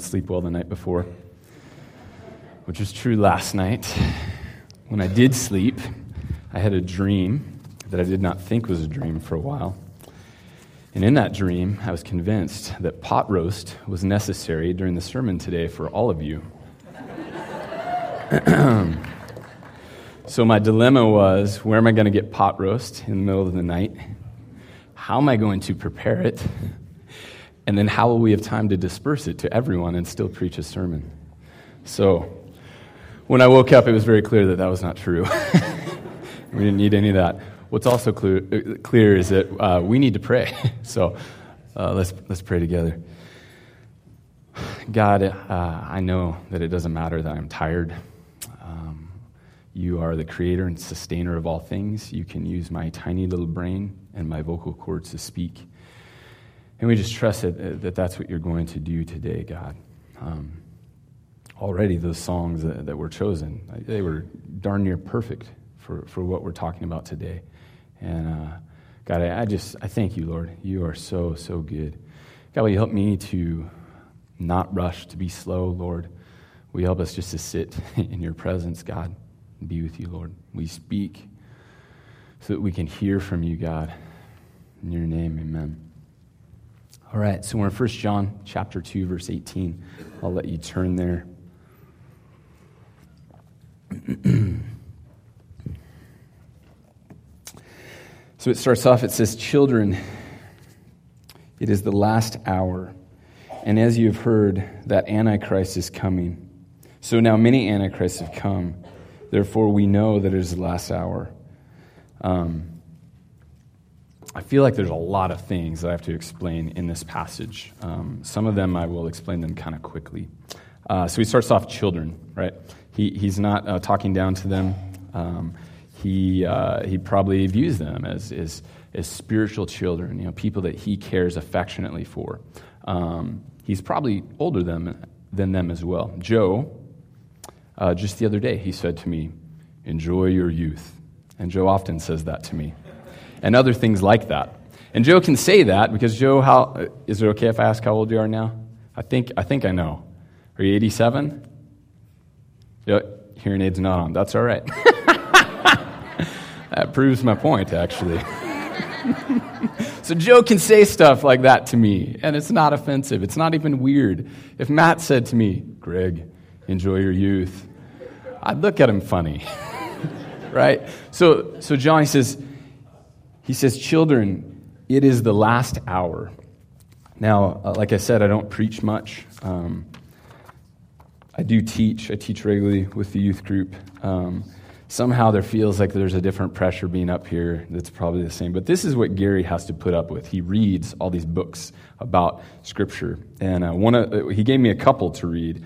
don't sleep well the night before, which was true last night. When I did sleep, I had a dream that I did not think was a dream for a while. And in that dream, I was convinced that pot roast was necessary during the sermon today for all of you. so, my dilemma was where am I going to get pot roast in the middle of the night? How am I going to prepare it? And then, how will we have time to disperse it to everyone and still preach a sermon? So, when I woke up, it was very clear that that was not true. we didn't need any of that. What's also clear, clear is that uh, we need to pray. so uh, let's, let's pray together. God, uh, I know that it doesn't matter that I'm tired. Um, you are the creator and sustainer of all things. You can use my tiny little brain and my vocal cords to speak. And we just trust that, that that's what you're going to do today, God. Um, already, those songs that, that were chosen, they were darn near perfect for, for what we're talking about today. And uh, God, I, I, just, I thank you, Lord. You are so, so good. God, will you help me to not rush, to be slow, Lord? Will you help us just to sit in your presence, God, and be with you, Lord? We speak so that we can hear from you, God. In your name, amen. All right, so we're in 1 John chapter 2, verse 18. I'll let you turn there. So it starts off, it says, Children, it is the last hour. And as you have heard, that Antichrist is coming. So now many Antichrists have come. Therefore, we know that it is the last hour. Um, I feel like there's a lot of things that I have to explain in this passage. Um, some of them I will explain them kind of quickly. Uh, so he starts off children, right? He, he's not uh, talking down to them. Um, he, uh, he probably views them as, as, as spiritual children, you know, people that he cares affectionately for. Um, he's probably older than, than them as well. Joe, uh, just the other day, he said to me, Enjoy your youth. And Joe often says that to me, and other things like that. And Joe can say that because Joe, how is it okay if I ask how old you are now? I think I think I know. Are you 87? Yeah, hearing aids not on. That's all right. That proves my point, actually. so Joe can say stuff like that to me, and it's not offensive. It's not even weird. If Matt said to me, Greg, enjoy your youth, I'd look at him funny. right? So, so Johnny says, he says, children, it is the last hour. Now, uh, like I said, I don't preach much. Um, I do teach. I teach regularly with the youth group. Um, somehow there feels like there's a different pressure being up here that's probably the same. But this is what Gary has to put up with. He reads all these books about Scripture. And uh, one of, uh, he gave me a couple to read.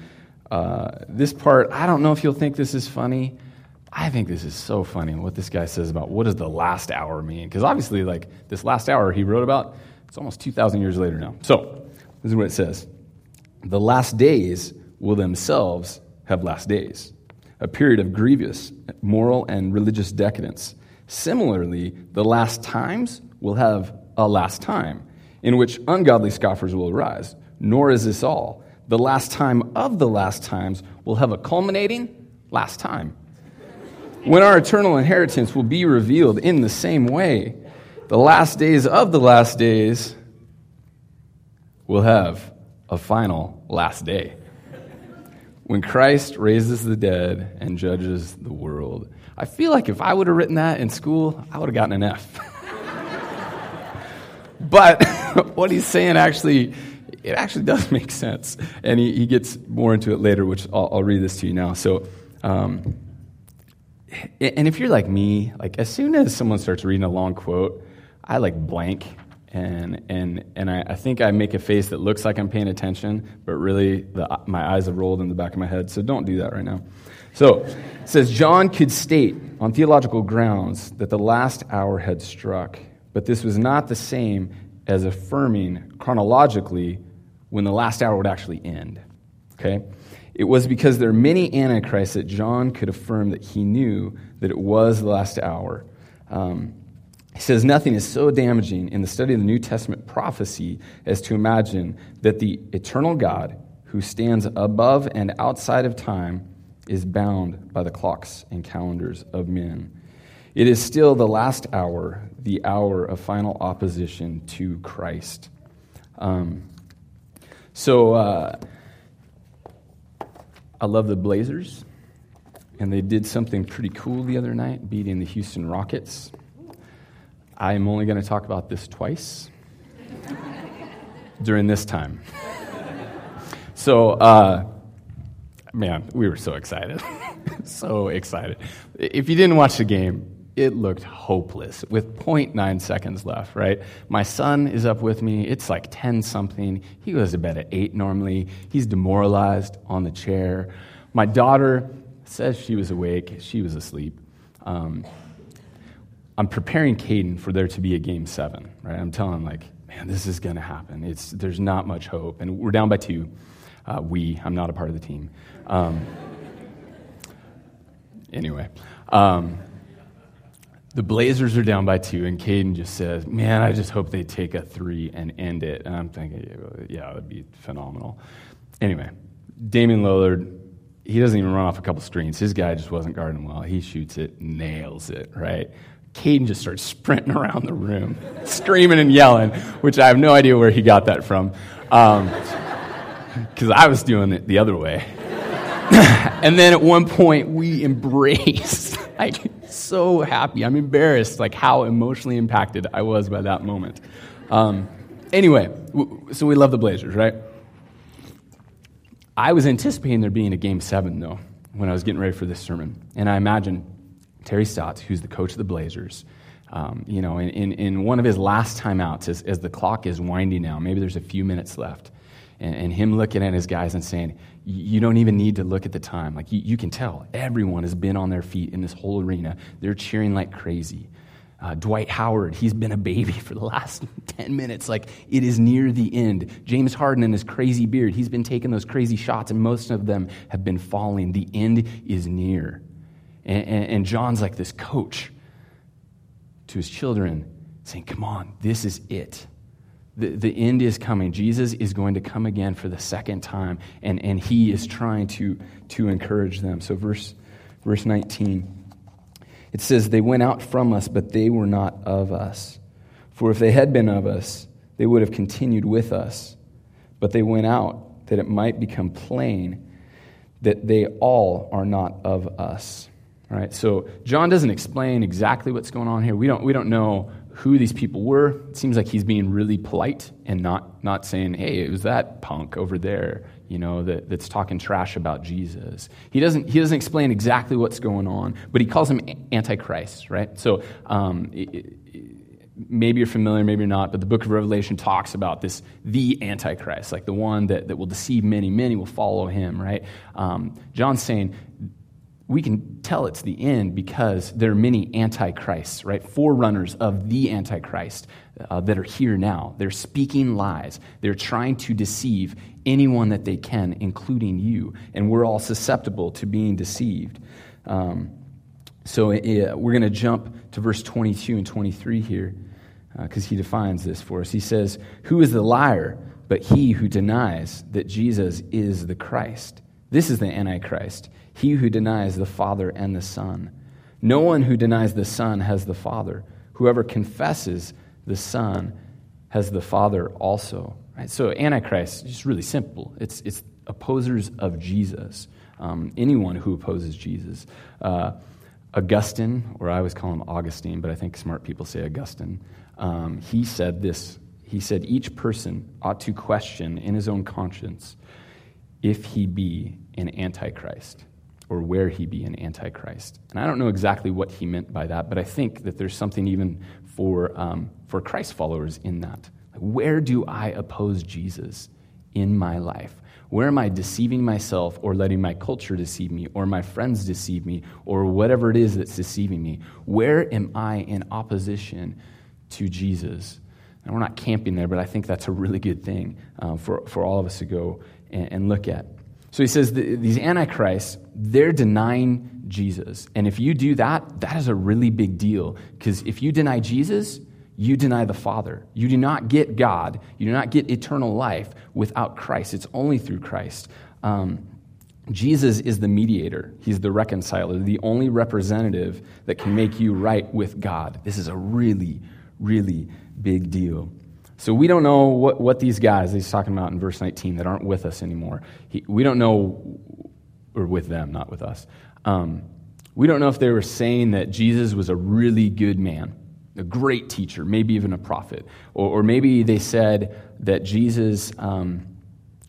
Uh, this part, I don't know if you'll think this is funny. I think this is so funny what this guy says about what does the last hour mean? Because obviously, like this last hour he wrote about, it's almost 2,000 years later now. So, this is what it says The last days will themselves have last days a period of grievous moral and religious decadence. Similarly, the last times will have a last time, in which ungodly scoffers will arise. Nor is this all. The last time of the last times will have a culminating last time. When our eternal inheritance will be revealed in the same way, the last days of the last days will have a final last day when Christ raises the dead and judges the world. I feel like if I would have written that in school, I would have gotten an F. but what he's saying actually, it actually does make sense. And he, he gets more into it later, which I'll, I'll read this to you now. So, um, and if you're like me, like as soon as someone starts reading a long quote, I like blank and and and I, I, think I make a face that looks like I'm paying attention, but really the, my eyes have rolled in the back of my head. So don't do that right now. So it says John could state on theological grounds that the last hour had struck, but this was not the same as affirming chronologically when the last hour would actually end. Okay. It was because there are many antichrists that John could affirm that he knew that it was the last hour. Um, he says nothing is so damaging in the study of the New Testament prophecy as to imagine that the eternal God, who stands above and outside of time, is bound by the clocks and calendars of men. It is still the last hour, the hour of final opposition to Christ. Um, so uh, I love the Blazers, and they did something pretty cool the other night, beating the Houston Rockets. I am only going to talk about this twice during this time. So, uh, man, we were so excited. so excited. If you didn't watch the game, it looked hopeless with 0.9 seconds left, right? My son is up with me. It's like 10 something. He goes to bed at 8 normally. He's demoralized on the chair. My daughter says she was awake. She was asleep. Um, I'm preparing Caden for there to be a game seven, right? I'm telling him, like, man, this is going to happen. It's, there's not much hope. And we're down by two. Uh, we, I'm not a part of the team. Um, anyway. Um, the Blazers are down by two, and Caden just says, Man, I just hope they take a three and end it. And I'm thinking, Yeah, it would be phenomenal. Anyway, Damian Lillard, he doesn't even run off a couple screens. His guy just wasn't guarding well. He shoots it, nails it, right? Caden just starts sprinting around the room, screaming and yelling, which I have no idea where he got that from. Because um, I was doing it the other way. and then at one point, we embraced. like, so happy. I'm embarrassed, like how emotionally impacted I was by that moment. Um, anyway, so we love the Blazers, right? I was anticipating there being a game seven, though, when I was getting ready for this sermon. And I imagine Terry Stotts, who's the coach of the Blazers, um, you know, in, in, in, one of his last timeouts, as, as the clock is winding now, maybe there's a few minutes left, and, and him looking at his guys and saying, you don't even need to look at the time. Like, you, you, can tell everyone has been on their feet in this whole arena. They're cheering like crazy. Uh, Dwight Howard, he's been a baby for the last 10 minutes. Like, it is near the end. James Harden and his crazy beard, he's been taking those crazy shots, and most of them have been falling. The end is near. And, and, and John's like this coach to his children, saying, Come on, this is it. The, the end is coming. Jesus is going to come again for the second time, and, and he is trying to, to encourage them. So, verse, verse 19, it says, They went out from us, but they were not of us. For if they had been of us, they would have continued with us. But they went out that it might become plain that they all are not of us. All right, so John doesn't explain exactly what's going on here. We don't, we don't know who these people were. It seems like he's being really polite and not, not saying, hey, it was that punk over there, you know, that, that's talking trash about Jesus. He doesn't, he doesn't explain exactly what's going on, but he calls him Antichrist, right? So um, it, maybe you're familiar, maybe you're not, but the book of Revelation talks about this, the Antichrist, like the one that, that will deceive many, many will follow him, right? Um, John's saying, we can tell it's the end because there are many antichrists, right? Forerunners of the antichrist uh, that are here now. They're speaking lies. They're trying to deceive anyone that they can, including you. And we're all susceptible to being deceived. Um, so uh, we're going to jump to verse 22 and 23 here because uh, he defines this for us. He says, Who is the liar but he who denies that Jesus is the Christ? This is the Antichrist he who denies the Father and the Son. No one who denies the Son has the Father. Whoever confesses the Son has the Father also. Right? So, Antichrist is just really simple. It's, it's opposers of Jesus. Um, anyone who opposes Jesus. Uh, Augustine, or I always call him Augustine, but I think smart people say Augustine, um, he said this. He said, Each person ought to question in his own conscience if he be an antichrist or where he be an antichrist. And I don't know exactly what he meant by that, but I think that there's something even for, um, for Christ followers in that. Where do I oppose Jesus in my life? Where am I deceiving myself or letting my culture deceive me or my friends deceive me or whatever it is that's deceiving me? Where am I in opposition to Jesus? And we're not camping there, but I think that's a really good thing uh, for, for all of us to go and, and look at. So he says these antichrists, they're denying Jesus. And if you do that, that is a really big deal. Because if you deny Jesus, you deny the Father. You do not get God. You do not get eternal life without Christ. It's only through Christ. Um, Jesus is the mediator, He's the reconciler, the only representative that can make you right with God. This is a really, really big deal. So we don't know what, what these guys he's talking about in verse 19 that aren't with us anymore. He, we don't know, or with them, not with us. Um, we don't know if they were saying that Jesus was a really good man, a great teacher, maybe even a prophet. Or, or maybe they said that Jesus, um,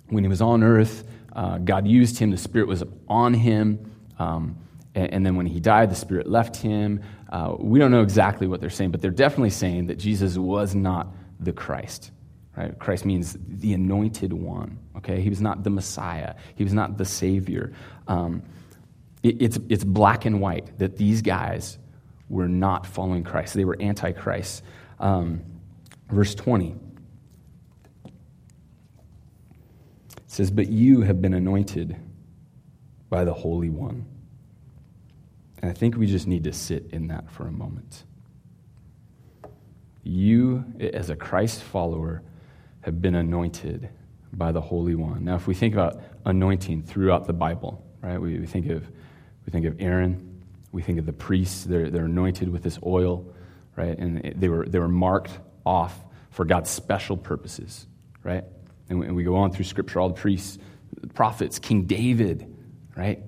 when he was on earth, uh, God used him, the Spirit was on him. Um, and, then when he died, the Spirit left him. Uh, we don't know exactly what they're saying, but they're definitely saying that Jesus was not the Christ. Right? Christ means the anointed one. Okay, he was not the Messiah. He was not the Savior. Um, it, it's it's black and white that these guys were not following Christ. They were antichrist. Um, verse twenty says, "But you have been anointed by the Holy One." And I think we just need to sit in that for a moment. You, as a Christ follower, have been anointed by the Holy One. Now, if we think about anointing throughout the Bible, right, we, we, think, of, we think of Aaron, we think of the priests, they're, they're anointed with this oil, right, and they were, they were marked off for God's special purposes, right? And we, and we go on through Scripture, all the priests, the prophets, King David, right?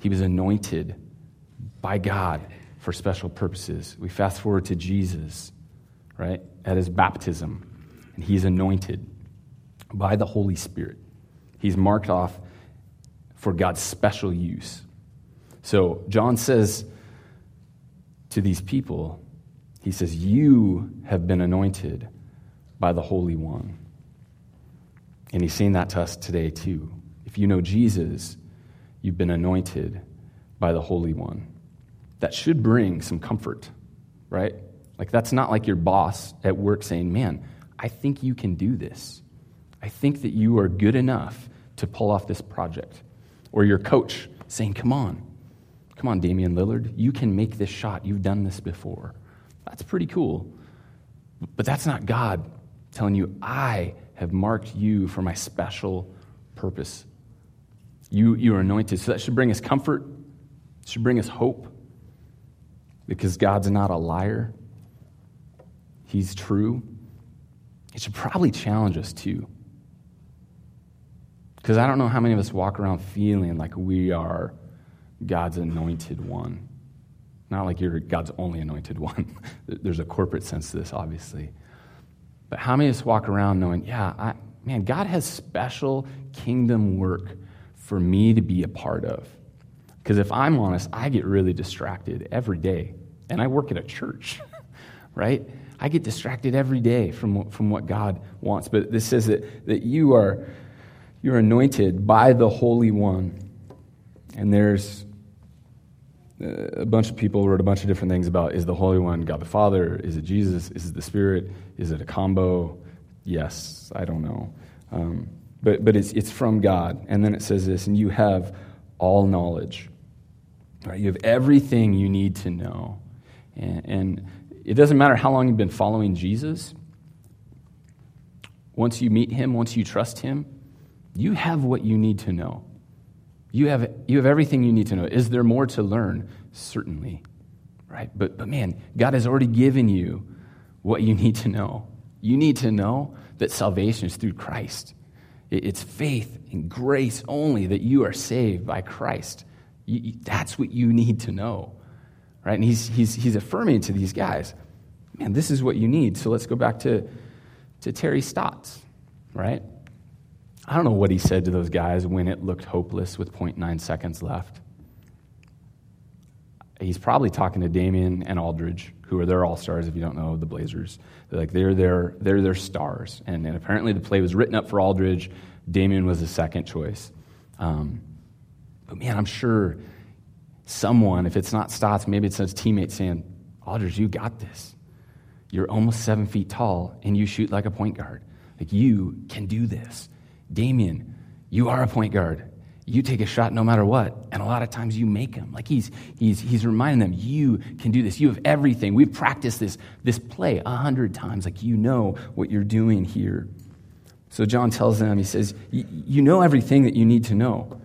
He was anointed by God for special purposes. We fast forward to Jesus right, at his baptism. And he's anointed by the Holy Spirit. He's marked off for God's special use. So John says to these people, he says, You have been anointed by the Holy One. And he's saying that to us today, too. If you know Jesus, you've been anointed by the Holy One. That should bring some comfort, right? Like, that's not like your boss at work saying, Man, I think you can do this. I think that you are good enough to pull off this project. Or your coach saying, Come on, come on, Damian Lillard, you can make this shot. You've done this before. That's pretty cool. But that's not God telling you, I have marked you for my special purpose. You, you are anointed. So that should bring us comfort, should bring us hope, because God's not a liar. He's true, it should probably challenge us too. Because I don't know how many of us walk around feeling like we are God's anointed one. Not like you're God's only anointed one. There's a corporate sense to this, obviously. But how many of us walk around knowing, yeah, I, man, God has special kingdom work for me to be a part of? Because if I'm honest, I get really distracted every day. And I work at a church, right? I get distracted every day from, from what God wants. But this says that, that you are you're anointed by the Holy One. And there's uh, a bunch of people wrote a bunch of different things about is the Holy One God the Father? Is it Jesus? Is it the Spirit? Is it a combo? Yes, I don't know. Um, but but it's, it's from God. And then it says this, and you have all knowledge. Right? You have everything you need to know. And, and it doesn't matter how long you've been following Jesus. Once you meet him, once you trust him, you have what you need to know. You have, you have everything you need to know. Is there more to learn? Certainly. Right? But, but man, God has already given you what you need to know. You need to know that salvation is through Christ. It's faith and grace only that you are saved by Christ. You, that's what you need to know right? And he's, he's, he's affirming to these guys, man, this is what you need. So let's go back to, to Terry Stotts, right? I don't know what he said to those guys when it looked hopeless with 0.9 seconds left. He's probably talking to Damian and Aldridge, who are their all stars. If you don't know the Blazers, they're like they're their they're their stars. And, and apparently the play was written up for Aldridge. Damian was the second choice. Um, but man, I'm sure someone, if it's not Stotts, maybe it's his teammate saying, Aldridge, you got this. You're almost seven feet tall and you shoot like a point guard. Like you can do this. Damian, you are a point guard you take a shot no matter what. And a lot of times you make them. Like he's, he's, he's reminding them, you can do this. You have everything. We've practiced this, this play a hundred times. Like you know what you're doing here. So John tells them, he says, You know everything that you need to know.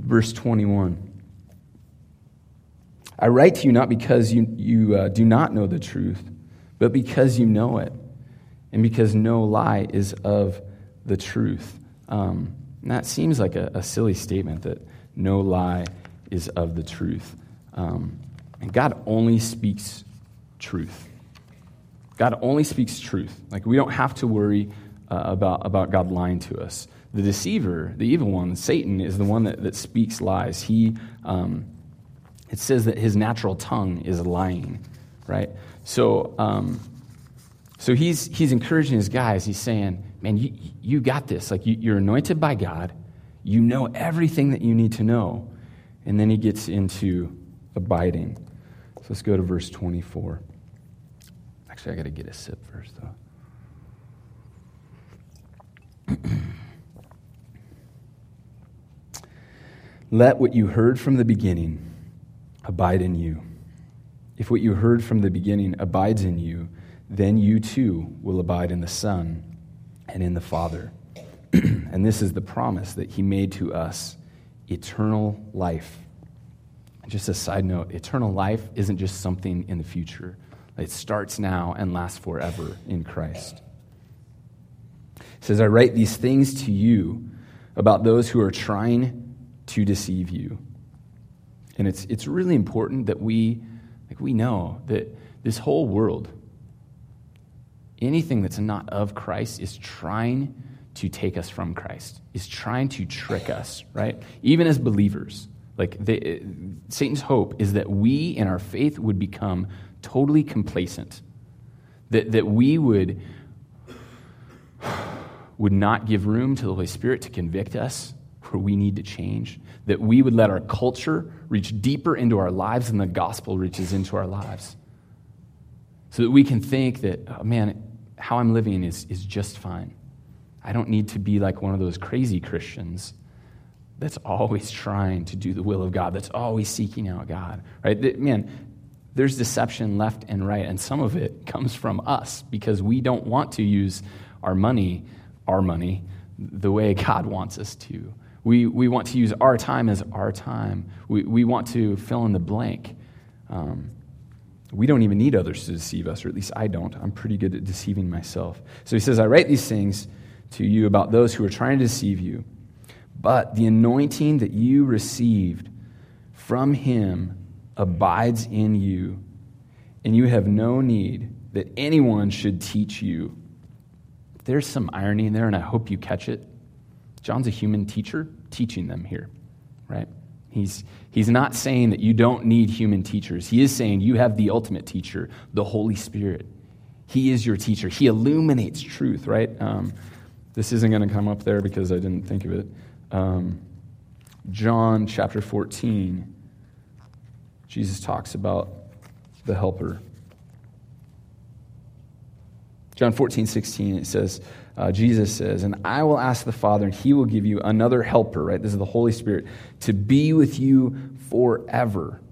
Verse 21. I write to you not because you, you uh, do not know the truth, but because you know it, and because no lie is of the truth. Um, that seems like a, a, silly statement that no lie is of the truth. Um, and God only speaks truth. God only speaks truth. Like, we don't have to worry uh, about, about God lying to us. The deceiver, the evil one, Satan, is the one that, that speaks lies. He, um, it says that his natural tongue is lying, right? So, um, so he's, he's encouraging his guys. He's saying, man, you, you got this. Like, you, you're anointed by God. You know everything that you need to know. And then he gets into abiding. So let's go to verse 24. Actually, I got to get a sip first, though. Let what you heard from the beginning abide in you. If what you heard from the beginning abides in you, then you too will abide in the Son and in the Father. and this is the promise that He made to us eternal life. Just a side note eternal life isn't just something in the future, it starts now and lasts forever in Christ. It says, I write these things to you about those who are trying to deceive you. And it's, it's really important that we, like we know that this whole world, anything that's not of Christ is trying to take us from Christ, is trying to trick us, right? Even as believers. Like they, Satan's hope is that we in our faith would become totally complacent, that, that we would, would not give room to the Holy Spirit to convict us where we need to change, that we would let our culture reach deeper into our lives than the gospel reaches into our lives. So that we can think that, oh, man, how I'm living is, is just fine. I don't need to be like one of those crazy Christians that's always trying to do the will of God, that's always seeking out God, right? Man, there's deception left and right, and some of it comes from us because we don't want to use our money, our money, the way God wants us to. We, we want to use our time as our time. We, we want to fill in the blank. Um, we don't even need others to deceive us, or at least I don't. I'm pretty good at deceiving myself. So he says, I write these things to you about those who are trying to deceive you. But the anointing that you received from him abides in you, and you have no need that anyone should teach you. There's some irony in there, and I hope you catch it. John's a human teacher teaching them here, right? He's, he's not saying that you don't need human teachers. He is saying you have the ultimate teacher, the Holy Spirit. He is your teacher. He illuminates truth, right? Um, this isn't going to come up there because I didn't think of it. Um, John chapter 14, Jesus talks about the helper. John 14, 16, it says, uh, Jesus says, And I will ask the Father, and he will give you another helper, right? This is the Holy Spirit, to be with you forever.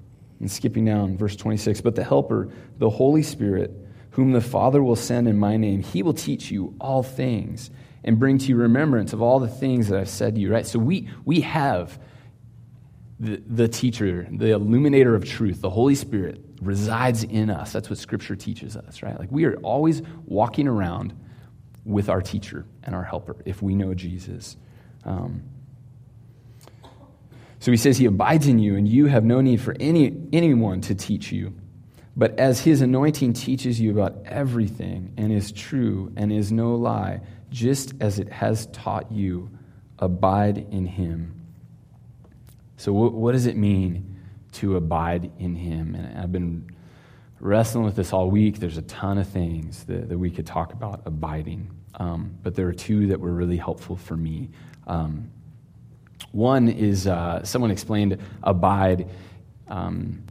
And skipping down, verse 26, But the helper, the Holy Spirit, whom the Father will send in my name, he will teach you all things and bring to you remembrance of all the things that I've said to you, right? So we, we have the, the teacher, the illuminator of truth, the Holy Spirit resides in us. That's what Scripture teaches us, right? Like we are always walking around with our teacher and our helper if we know Jesus. Um, so he says he abides in you, and you have no need for any, anyone to teach you. But as his anointing teaches you about everything and is true and is no lie, just as it has taught you, abide in him. So, what, what does it mean to abide in him? And I've been wrestling with this all week. There's a ton of things that, that we could talk about abiding, um, but there are two that were really helpful for me. Um, one is uh, someone explained abide um,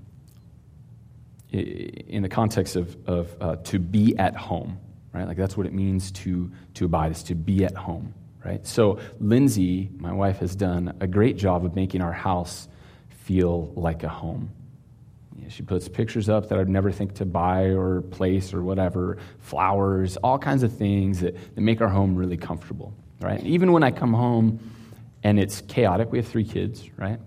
in the context of, of uh, to be at home, right? Like that's what it means to, to abide, is to be at home. right? So, Lindsay, my wife, has done a great job of making our house feel like a home. She puts pictures up that I'd never think to buy or place or whatever, flowers, all kinds of things that, that make our home really comfortable, right? Even when I come home and it's chaotic, we have three kids, right?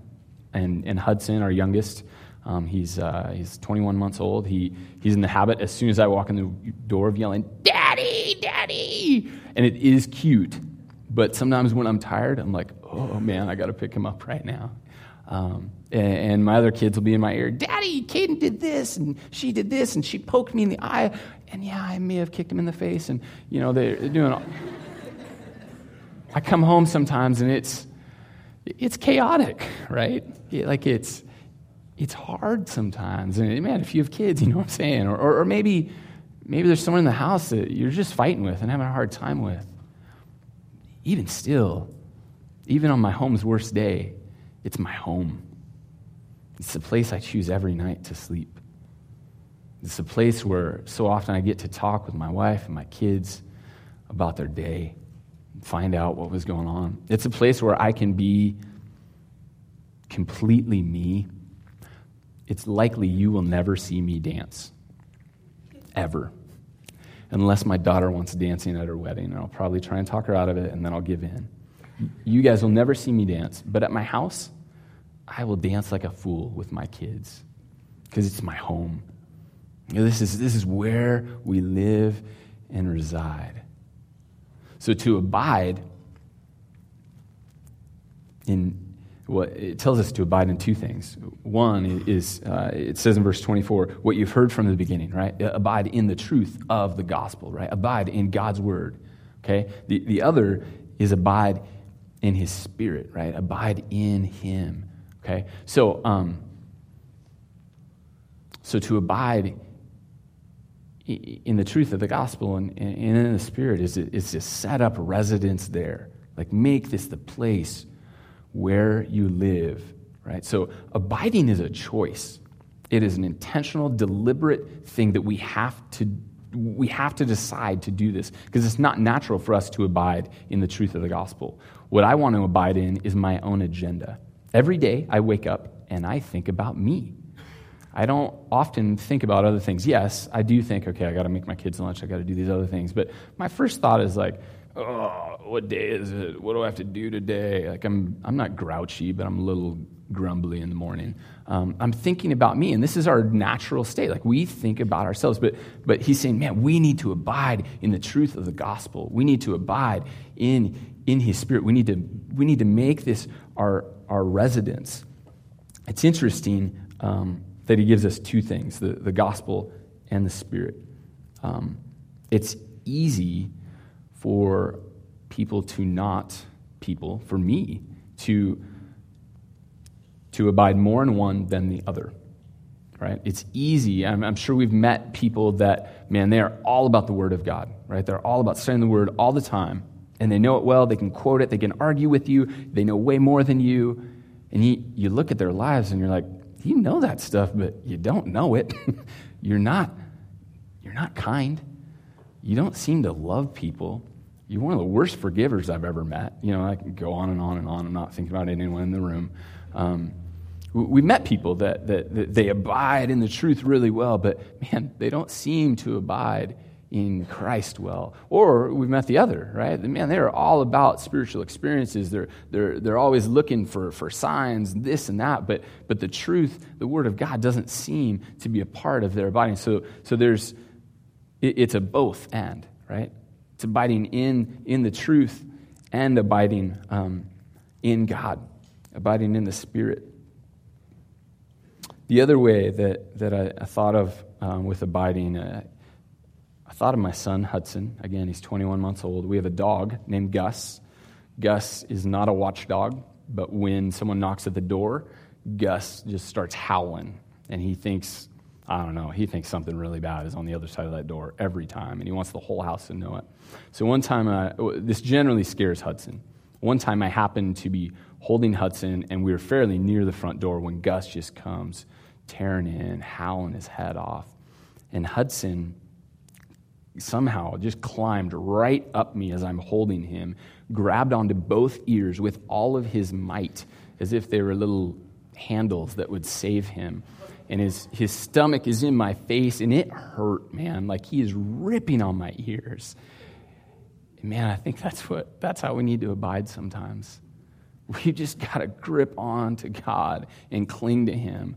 And, and Hudson, our youngest, um, he's, uh, he's 21 months old. He, he's in the habit, as soon as I walk in the door, of yelling, Daddy, Daddy! And it is cute. But sometimes when I'm tired, I'm like, oh man, I got to pick him up right now. Um, and, my other kids will be in my ear, Daddy, Caden did this, and she did this, and she poked me in the eye. And yeah, I may have kicked him in the face. And, you know, they're, doing all. I come home sometimes and it's, it's chaotic, right? Like it's, it's hard sometimes. And man, if you have kids, you know what I'm saying? Or, or, or maybe, maybe there's someone in the house that you're just fighting with and having a hard time with even still, even on my home's worst day, it's my home. It's the place I choose every night to sleep. It's a place where so often I get to talk with my wife and my kids about their day find out what was going on. It's a place where I can be completely me. It's likely you will never see me dance, ever unless my daughter wants dancing at her wedding. And I'll probably try and talk her out of it, and then I'll give in. You guys will never see me dance, but at my house, I will dance like a fool with my kids because it's my home. You know, this, is, this is where we live and reside. So to abide in what it tells us to abide in two things. One is, uh, it says in verse 24, what you've heard from the beginning, right? Abide in the truth of the gospel, right? Abide in God's word, okay? The, the other is abide in his spirit, right? Abide in him, okay? So, um, so to abide in the truth of the gospel and, and in the spirit is, is to set up residence there. Like make this the place where you live, right? So abiding is a choice. It is an intentional, deliberate thing that we have to we have to decide to do this because it's not natural for us to abide in the truth of the gospel. What I want to abide in is my own agenda. Every day I wake up and I think about me. I don't often think about other things. Yes, I do think, okay, I got to make my kids lunch, I got to do these other things. But my first thought is like, oh, what day is it? What do I have to do today? Like I'm, I'm not grouchy, but I'm a little grumbly in the morning. Um, I'm thinking about me, and this is our natural state. Like we think about ourselves, but but he's saying, man, we need to abide in the truth of the gospel. We need to abide in in His Spirit. We need to we need to make this our our residence. It's interesting um, that He gives us two things: the the gospel and the Spirit. Um, it's easy for people to not people, for me to to abide more in one than the other. Right? It's easy. I'm, I'm, sure we've met people that, man, they are all about the Word of God, right? They're all about studying the Word all the time. And they know it well. They can quote it. They can argue with you. They know way more than you. And you, you look at their lives and you're like, you know that stuff, but you don't know it. you're not, you're not kind. You don't seem to love people. You're one of the worst forgivers I've ever met. You know, I can go on and on and on. I'm not thinking about anyone in the room. Um, we met people that, that, that, they abide in the truth really well, but man, they don't seem to abide in Christ well. Or we've met the other, right? Man, they're all about spiritual experiences. They're, they're, they're always looking for, for signs, this and that, but, but the truth, the Word of God, doesn't seem to be a part of their abiding. So, so there's, it, it's a both and, right? It's abiding in, in the truth and abiding um, in God, abiding in the Spirit. The other way that, that I, I thought of um, with abiding, uh, I thought of my son, Hudson. Again, he's 21 months old. We have a dog named Gus. Gus is not a watchdog, but when someone knocks at the door, Gus just starts howling, and he thinks I don't know, he thinks something really bad is on the other side of that door every time, and he wants the whole house to know it. So one time, uh, this generally scares Hudson. One time I happened to be holding Hudson, and we were fairly near the front door when Gus just comes tearing in, howling his head off. And Hudson somehow just climbed right up me as I'm holding him, grabbed onto both ears with all of his might, as if they were little handles that would save him. And his, his stomach is in my face, and it hurt, man. Like he is ripping on my ears. And man, I think that's, what, that's how we need to abide sometimes. We just got to grip on to God and cling to Him.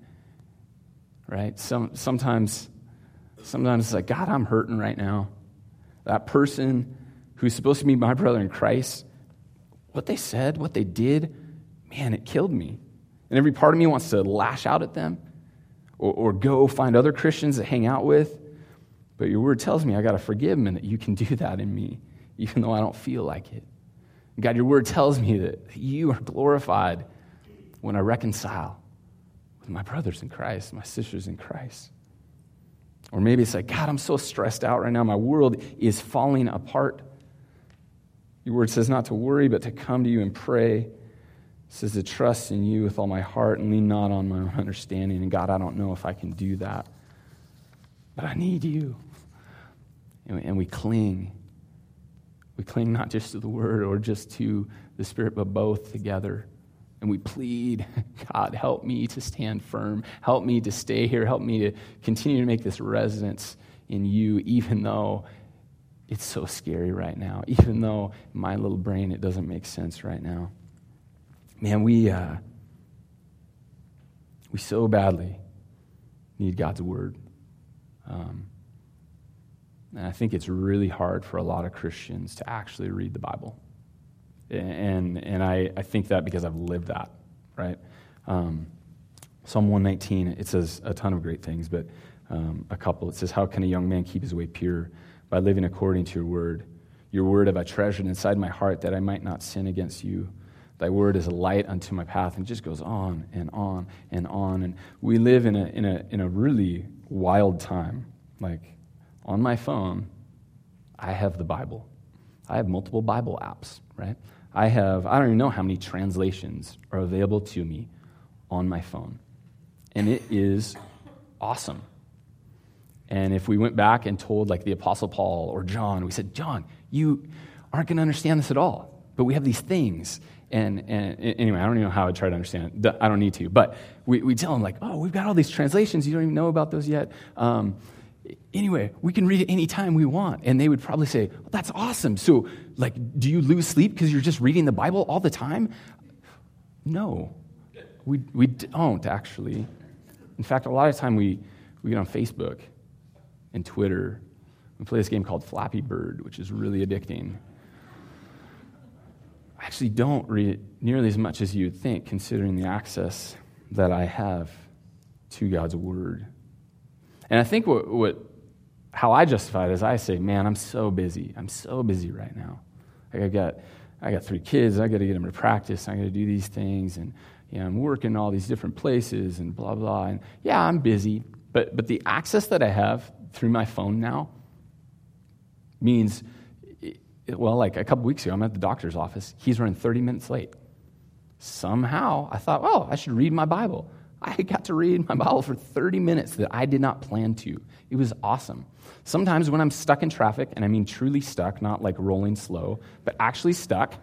Right? Some, sometimes, sometimes it's like, God, I'm hurting right now. That person who's supposed to be my brother in Christ, what they said, what they did, man, it killed me. And every part of me wants to lash out at them or, or go find other Christians to hang out with. But your word tells me I got to forgive them and that you can do that in me, even though I don't feel like it. God, your word tells me that you are glorified when I reconcile with my brothers in Christ, my sisters in Christ. Or maybe it's like, God, I'm so stressed out right now. My world is falling apart. Your word says not to worry, but to come to you and pray says to trust in you with all my heart and lean not on my own understanding. And God, I don't know if I can do that, but I need you. And we cling. We cling not just to the word or just to the Spirit, but both together. And we plead, God, help me to stand firm. Help me to stay here. Help me to continue to make this residence in you, even though it's so scary right now, even though my little brain, it doesn't make sense right now man, we, uh, we so badly need God's word. Um, and I think it's really hard for a lot of Christians to actually read the Bible. And, and I, I think that because I've lived that, right? Um, Psalm 119, it says a ton of great things, but um, a couple. It says, How can a young man keep his way pure? By living according to your word. Your word have I treasured inside my heart that I might not sin against you. Thy word is a light unto my path, and just goes on and on and on. And we live in a, in a, in a really wild time. Like on my phone, I have the Bible. I have multiple Bible apps, right? I have, I don't even know how many translations are available to me on my phone. And it is awesome. And if we went back and told, like, the Apostle Paul or John, we said, John, you aren't going to understand this at all, but we have these things. And, and anyway, I don't even know how I try to understand. it. I don't need to. But we, we tell them, like, oh, we've got all these translations. You don't even know about those yet. Um, anyway, we can read it anytime we want. And they would probably say, well, that's awesome. So, like, do you lose sleep because you're just reading the Bible all the time? No, we, we don't actually. In fact, a lot of time we, we get on Facebook and Twitter. We play this game called Flappy Bird, which is really addicting I actually don't read it nearly as much as you'd think, considering the access that I have to God's Word. And I think what, what how I justify it is I say, man, I'm so busy. I'm so busy right now. Like I got, I got three kids. I got to get them to practice. I got to do these things, and you know, I'm working in all these different places, and blah blah. And yeah, I'm busy, but but the access that I have through my phone now means well, like a couple weeks ago, I'm at the doctor's office. He's running 30 minutes late. Somehow, I thought, oh, I should read my Bible. I got to read my Bible for 30 minutes that I did not plan to. It was awesome. Sometimes when I'm stuck in traffic, and I mean truly stuck, not like rolling slow, but actually stuck,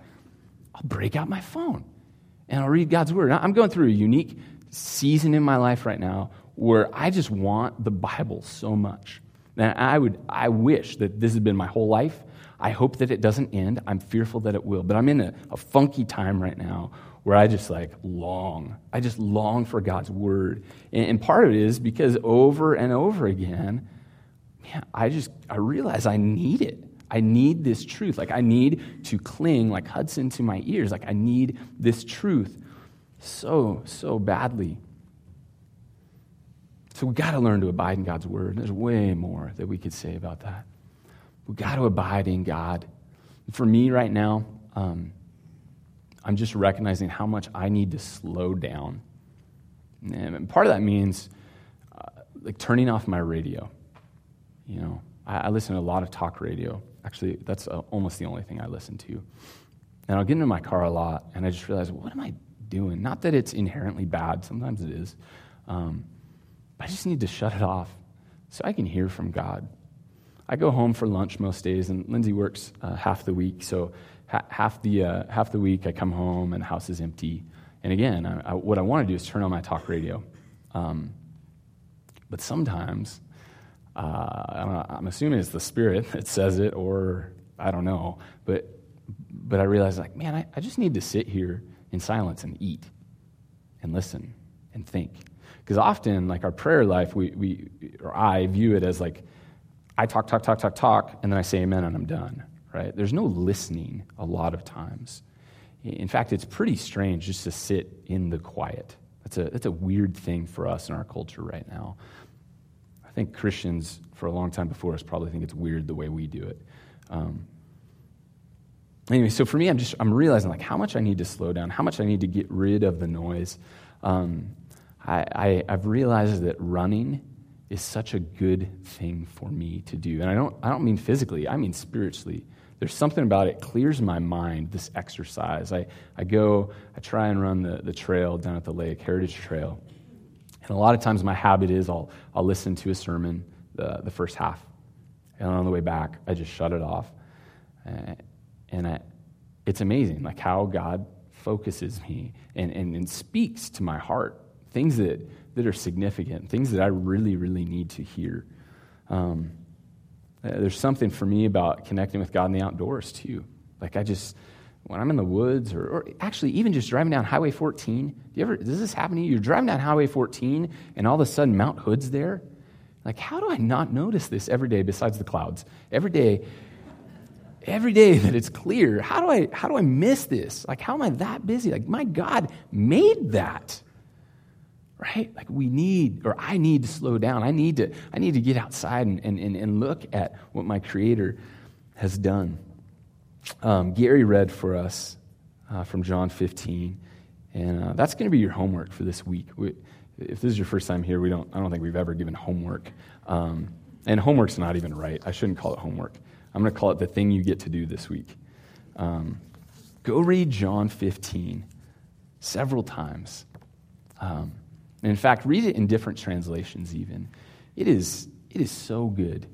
I'll break out my phone and I'll read God's Word. I'm going through a unique season in my life right now where I just want the Bible so much. And I would, I wish that this had been my whole life I hope that it doesn't end. I'm fearful that it will. But I'm in a, a funky time right now where I just like long. I just long for God's word. And, part of it is because over and over again, man, I just I realize I need it. I need this truth. Like I need to cling like Hudson to my ears. Like I need this truth so, so badly. So we've got to learn to abide in God's word. There's way more that we could say about that. We've got to abide in God. For me right now, um, I'm just recognizing how much I need to slow down. And part of that means uh, like turning off my radio. You know, I, I, listen to a lot of talk radio. Actually, that's uh, almost the only thing I listen to. And I'll get into my car a lot, and I just realize, what am I doing? Not that it's inherently bad, sometimes it is. Um, I just need to shut it off so I can hear from God. I go home for lunch most days, and Lindsay works uh, half the week. So ha- half, the, uh, half the week I come home and the house is empty. And again, I, I, what I want to do is turn on my talk radio. Um, but sometimes, uh, I am assuming it's the Spirit that says it, or I don't know. But, but I realize, like, man, I, I just need to sit here in silence and eat and listen and think. Because often, like our prayer life, we, we, or I view it as like, I talk, talk, talk, talk, talk, and then I say amen and I'm done, right? There's no listening a lot of times. In fact, it's pretty strange just to sit in the quiet. That's a, that's a weird thing for us in our culture right now. I think Christians, for a long time before us, probably think it's weird the way we do it. Um, anyway, so for me, I'm just I'm realizing like how much I need to slow down, how much I need to get rid of the noise. Um, I, I, I've realized that running is such a good thing for me to do. And I don't, I don't mean physically, I mean spiritually. There's something about it clears my mind, this exercise. I, I go, I try and run the, the trail down at the lake, Heritage Trail. And a lot of times my habit is I'll, I'll listen to a sermon, the, the first half. And on the way back, I just shut it off. Uh, and I, it's amazing, like how God focuses me and, and, and speaks to my heart things that that are significant, things that I really, really need to hear. Um, uh, there's something for me about connecting with God in the outdoors, too. Like, I just, when I'm in the woods, or, or actually even just driving down Highway 14, do you ever, does this happen to you? You're driving down Highway 14, and all of a sudden Mount Hood's there. Like, how do I not notice this every day besides the clouds? Every day, every day that it's clear, how do I, how do I miss this? Like, how am I that busy? Like, my God made that right? Like we need, or I need to slow down. I need to, I need to get outside and, and, and look at what my Creator has done. Um, Gary read for us uh, from John 15, and uh, that's going to be your homework for this week. We, if this is your first time here, we don't, I don't think we've ever given homework. Um, and homework's not even right. I shouldn't call it homework. I'm going to call it the thing you get to do this week. Um, go read John 15 several times. Um, and in fact, read it in different translations, even. It is, it is so good.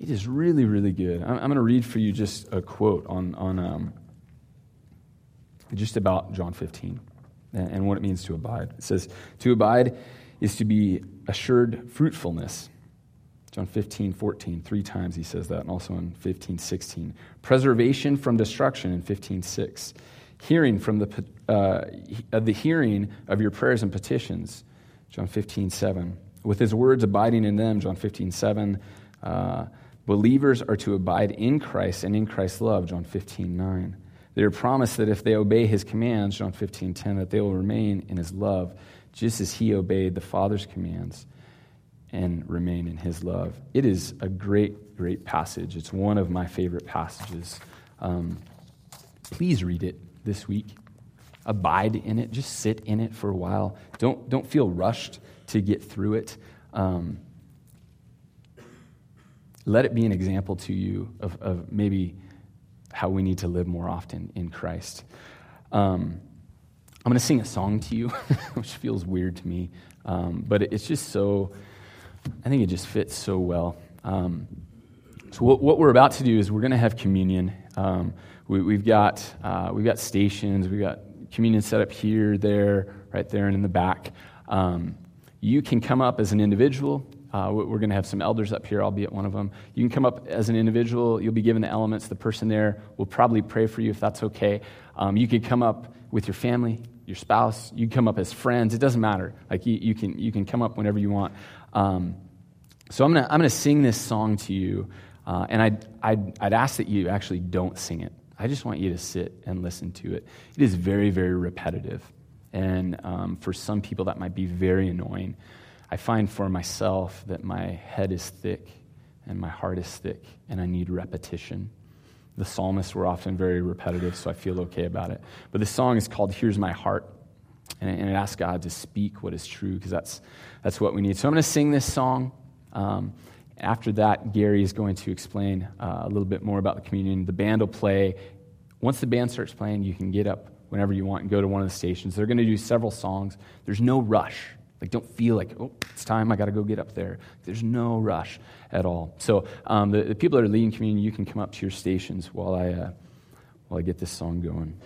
It is really, really good. I'm, I'm going to read for you just a quote on, on um, just about John 15 and, and what it means to abide. It says, To abide is to be assured fruitfulness. John 15, 14, three times he says that, and also in 15, 16. Preservation from destruction in 15, 6 hearing from the, uh, the hearing of your prayers and petitions, John 15, 7. With his words abiding in them, John 15, 7. Uh, believers are to abide in Christ and in Christ's love, John 15, 9. They are promised that if they obey his commands, John 15, 10, that they will remain in his love, just as he obeyed the Father's commands and remain in his love. It is a great, great passage. It's one of my favorite passages. Um, please read it this week. Abide in it. Just sit in it for a while. Don't, don't feel rushed to get through it. Um, let it be an example to you of, of maybe how we need to live more often in Christ. Um, I'm going to sing a song to you, which feels weird to me, um, but it's just so, I think it just fits so well. Um, so, what, what, we're about to do is we're going to have communion. We, have got, uh, we've got stations, we've got communion set up here, there, right there, and in the back. Um, you can come up as an individual. Uh, we're going to have some elders up here. I'll be at one of them. You can come up as an individual. You'll be given the elements. The person there will probably pray for you if that's okay. Um, you can come up with your family, your spouse. You can come up as friends. It doesn't matter. Like you, you can you can come up whenever you want. Um, so I'm gonna I'm gonna sing this song to you, uh, and I'd, I'd I'd ask that you actually don't sing it. I just want you to sit and listen to it. It is very, very repetitive. And um, for some people, that might be very annoying. I find for myself that my head is thick and my heart is thick, and I need repetition. The psalmists were often very repetitive, so I feel okay about it. But this song is called Here's My Heart, and it asks God to speak what is true, because that's, that's what we need. So I'm going to sing this song. Um, after that, Gary is going to explain uh, a little bit more about the communion. The band will play. Once the band starts playing, you can get up whenever you want and go to one of the stations. They're going to do several songs. There's no rush. Like, don't feel like, oh, it's time, I got to go get up there. There's no rush at all. So, um, the, the people that are leading communion, you can come up to your stations while I, uh, while I get this song going.